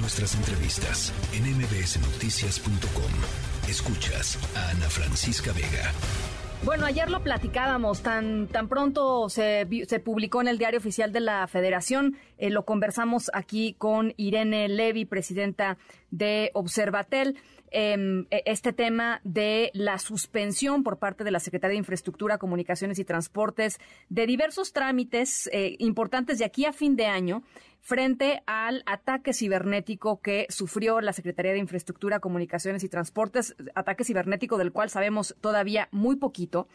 Nuestras entrevistas en mbsnoticias.com. Escuchas a Ana Francisca Vega. Bueno, ayer lo platicábamos, tan, tan pronto se, se publicó en el diario oficial de la Federación, eh, lo conversamos aquí con Irene Levy, presidenta de Observatel. Em, e, este tema de la suspensión por parte de la Secretaría de Infraestructura, Comunicaciones y Transportes de diversos trámites eh, importantes de aquí a fin de año frente al ataque cibernético que sufrió la Secretaría de Infraestructura, Comunicaciones y Transportes, ataque cibernético del cual sabemos todavía muy poquito.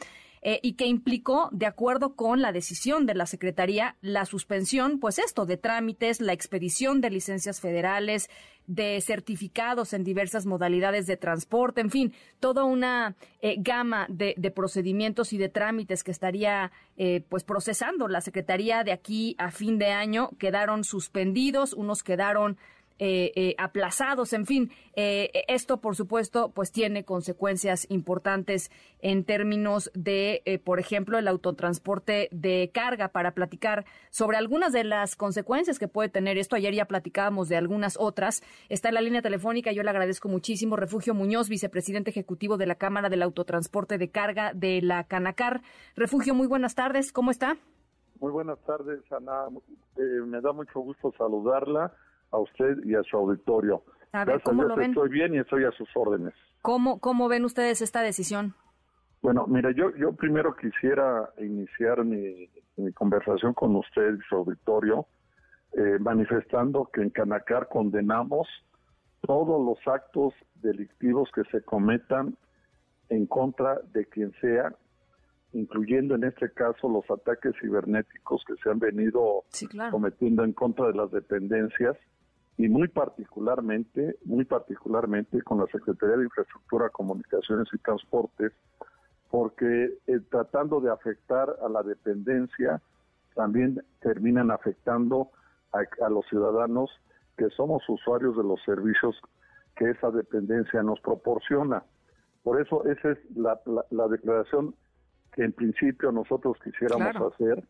Eh, y que implicó, de acuerdo con la decisión de la Secretaría, la suspensión, pues esto, de trámites, la expedición de licencias federales, de certificados en diversas modalidades de transporte, en fin, toda una eh, gama de, procedimientos y de trámites que estaría eh, pues procesando. La Secretaría de aquí a fin de año quedaron suspendidos, unos quedaron eh, eh, aplazados, en fin, eh, esto por supuesto pues tiene consecuencias importantes en términos de, por ejemplo, el autotransporte de carga para platicar sobre algunas de las consecuencias que puede tener esto. Ayer ya platicábamos de algunas otras. Está en la línea telefónica, yo le agradezco muchísimo. Refugio Muñoz, vicepresidente ejecutivo de la Cámara del Autotransporte de Carga de la Canacar. Refugio, muy buenas tardes, ¿cómo está? Muy buenas tardes, Ana. me da mucho gusto saludarla a usted y a su auditorio. A ver, ¿cómo lo ven? Estoy bien y estoy a sus órdenes. ¿Cómo, cómo ven ustedes esta decisión? Bueno, mira, yo, yo primero quisiera iniciar mi, conversación con usted y su auditorio eh, manifestando que en Canacar condenamos todos los actos delictivos que se cometan en contra de quien sea, incluyendo en este caso los ataques cibernéticos que se han venido cometiendo en contra de las dependencias y muy particularmente, muy particularmente con la Secretaría de Infraestructura, Comunicaciones y Transportes, porque eh, tratando de afectar a la dependencia, también terminan afectando a, los ciudadanos que somos usuarios de los servicios que esa dependencia nos proporciona. Por eso esa es la, declaración que en principio nosotros quisiéramos hacer.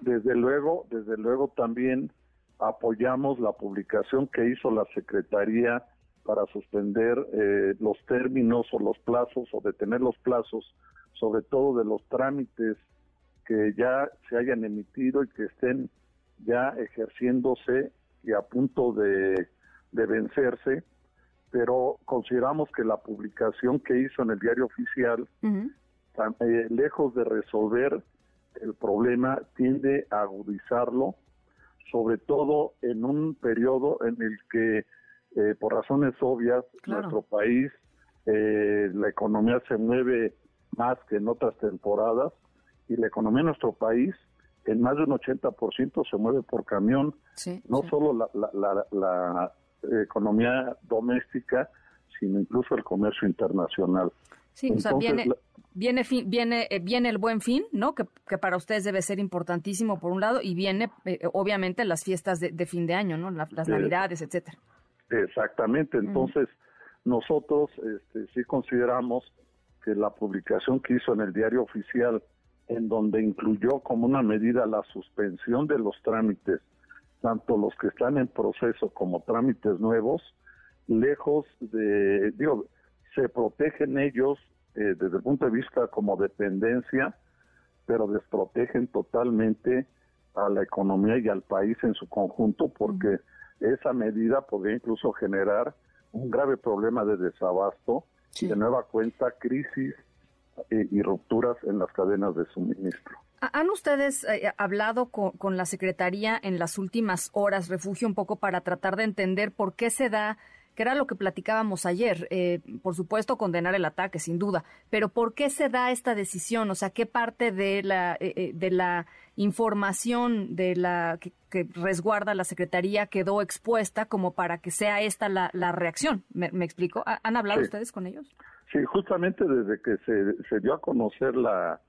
Desde luego, desde luego también apoyamos la publicación que hizo la Secretaría para suspender eh, los términos o los plazos o detener los plazos, sobre todo de los trámites que ya se hayan emitido y que estén ya ejerciéndose y a punto de, vencerse, pero consideramos que la publicación que hizo en el diario oficial, eh, lejos de resolver el problema, tiende a agudizarlo sobre todo en un periodo en el que, eh, por razones obvias, nuestro país, eh, la economía se mueve más que en otras temporadas y la economía de nuestro país en más de un 80% se mueve por camión, no solo la, la, la economía doméstica, sino incluso el comercio internacional. Sí, o sea, viene, viene, viene, eh, viene el buen fin, ¿no? Que, para ustedes debe ser importantísimo por un lado, y viene, eh, obviamente, las fiestas de, fin de año, ¿no? las navidades, etcétera. Exactamente, entonces nosotros este, sí consideramos que la publicación que hizo en el diario oficial, en donde incluyó como una medida la suspensión de los trámites, tanto los que están en proceso como trámites nuevos, lejos de, digo, se protegen ellos eh, desde el punto de vista como dependencia, pero desprotegen totalmente a la economía y al país en su conjunto porque esa medida podría incluso generar un grave problema de desabasto y de nueva cuenta crisis eh, y rupturas en las cadenas de suministro. ¿Han ustedes eh, hablado con, con, la Secretaría en las últimas horas, refugio, un poco para tratar de entender por qué se da que era lo que platicábamos ayer. Eh, por supuesto, condenar el ataque, sin duda, pero ¿por qué se da esta decisión? O sea, ¿qué parte de la, eh, eh, de la información de la que, resguarda la Secretaría quedó expuesta como para que sea esta la, la reacción? ¿Me, explico? ¿Han hablado ustedes con ellos? Sí, justamente desde que se, se dio a conocer la,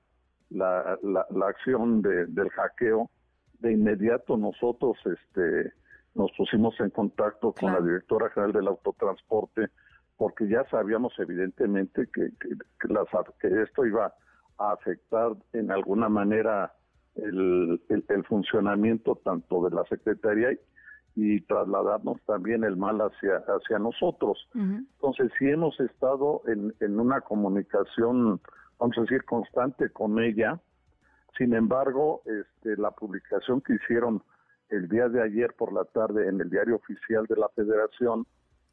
la, la, acción del hackeo, de inmediato nosotros este nos pusimos en contacto con la directora general del autotransporte porque ya sabíamos evidentemente que, que, esto iba a afectar en alguna manera el, el, funcionamiento tanto de la Secretaría y trasladarnos también el mal hacia, hacia nosotros. Entonces, sí hemos estado en, en una comunicación, vamos a decir, constante con ella. Sin embargo, este, la publicación que hicieron el día de ayer por la tarde en el diario oficial de la Federación,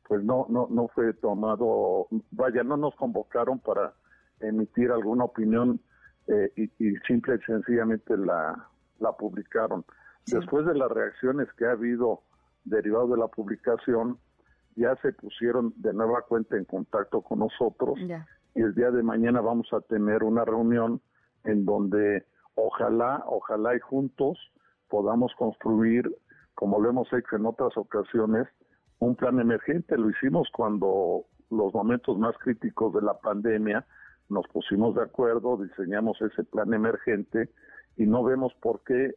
pues no, no, no fue tomado, vaya, no nos convocaron para emitir alguna opinión eh, y, y, simple y sencillamente la, la publicaron. Después de las reacciones que ha habido derivado de la publicación, ya se pusieron de nueva cuenta en contacto con nosotros y el día de mañana vamos a tener una reunión en donde ojalá, ojalá y juntos podamos construir, como lo hemos hecho en otras ocasiones, un plan emergente. Lo hicimos cuando los momentos más críticos de la pandemia nos pusimos de acuerdo, diseñamos ese plan emergente y no vemos por qué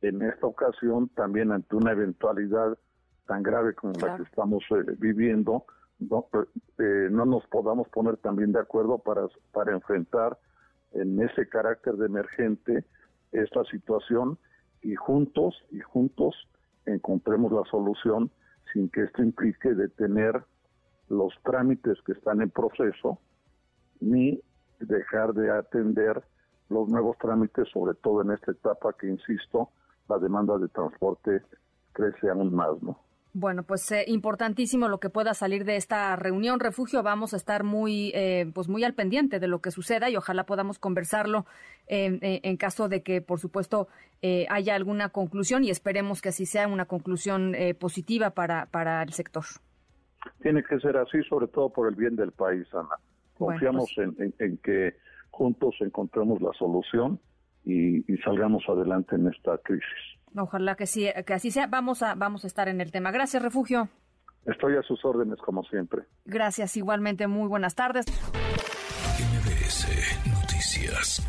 en esta ocasión, también ante una eventualidad tan grave como la que estamos eh, viviendo, no, eh, no nos podamos poner también de acuerdo para, para enfrentar en ese carácter de emergente esta situación y juntos y juntos encontremos la solución sin que esto implique detener los trámites que están en proceso ni dejar de atender los nuevos trámites, sobre todo en esta etapa que, insisto, la demanda de transporte crece aún más, ¿no? Bueno, pues eh, importantísimo lo que pueda salir de esta reunión. Refugio, vamos a estar muy, eh, pues muy al pendiente de lo que suceda y ojalá podamos conversarlo en caso de que, por supuesto, eh, haya alguna conclusión y esperemos que así sea una conclusión positiva para, para el sector. Tiene que ser así, sobre todo por el bien del país, Ana. Confiamos pues en, que juntos encontremos la solución y salgamos adelante en esta crisis. Ojalá que sí, que así sea. Vamos a, vamos a estar en el tema. Gracias, Refugio. Estoy a sus órdenes, como siempre. Gracias, igualmente. Muy buenas tardes. NBS Noticias.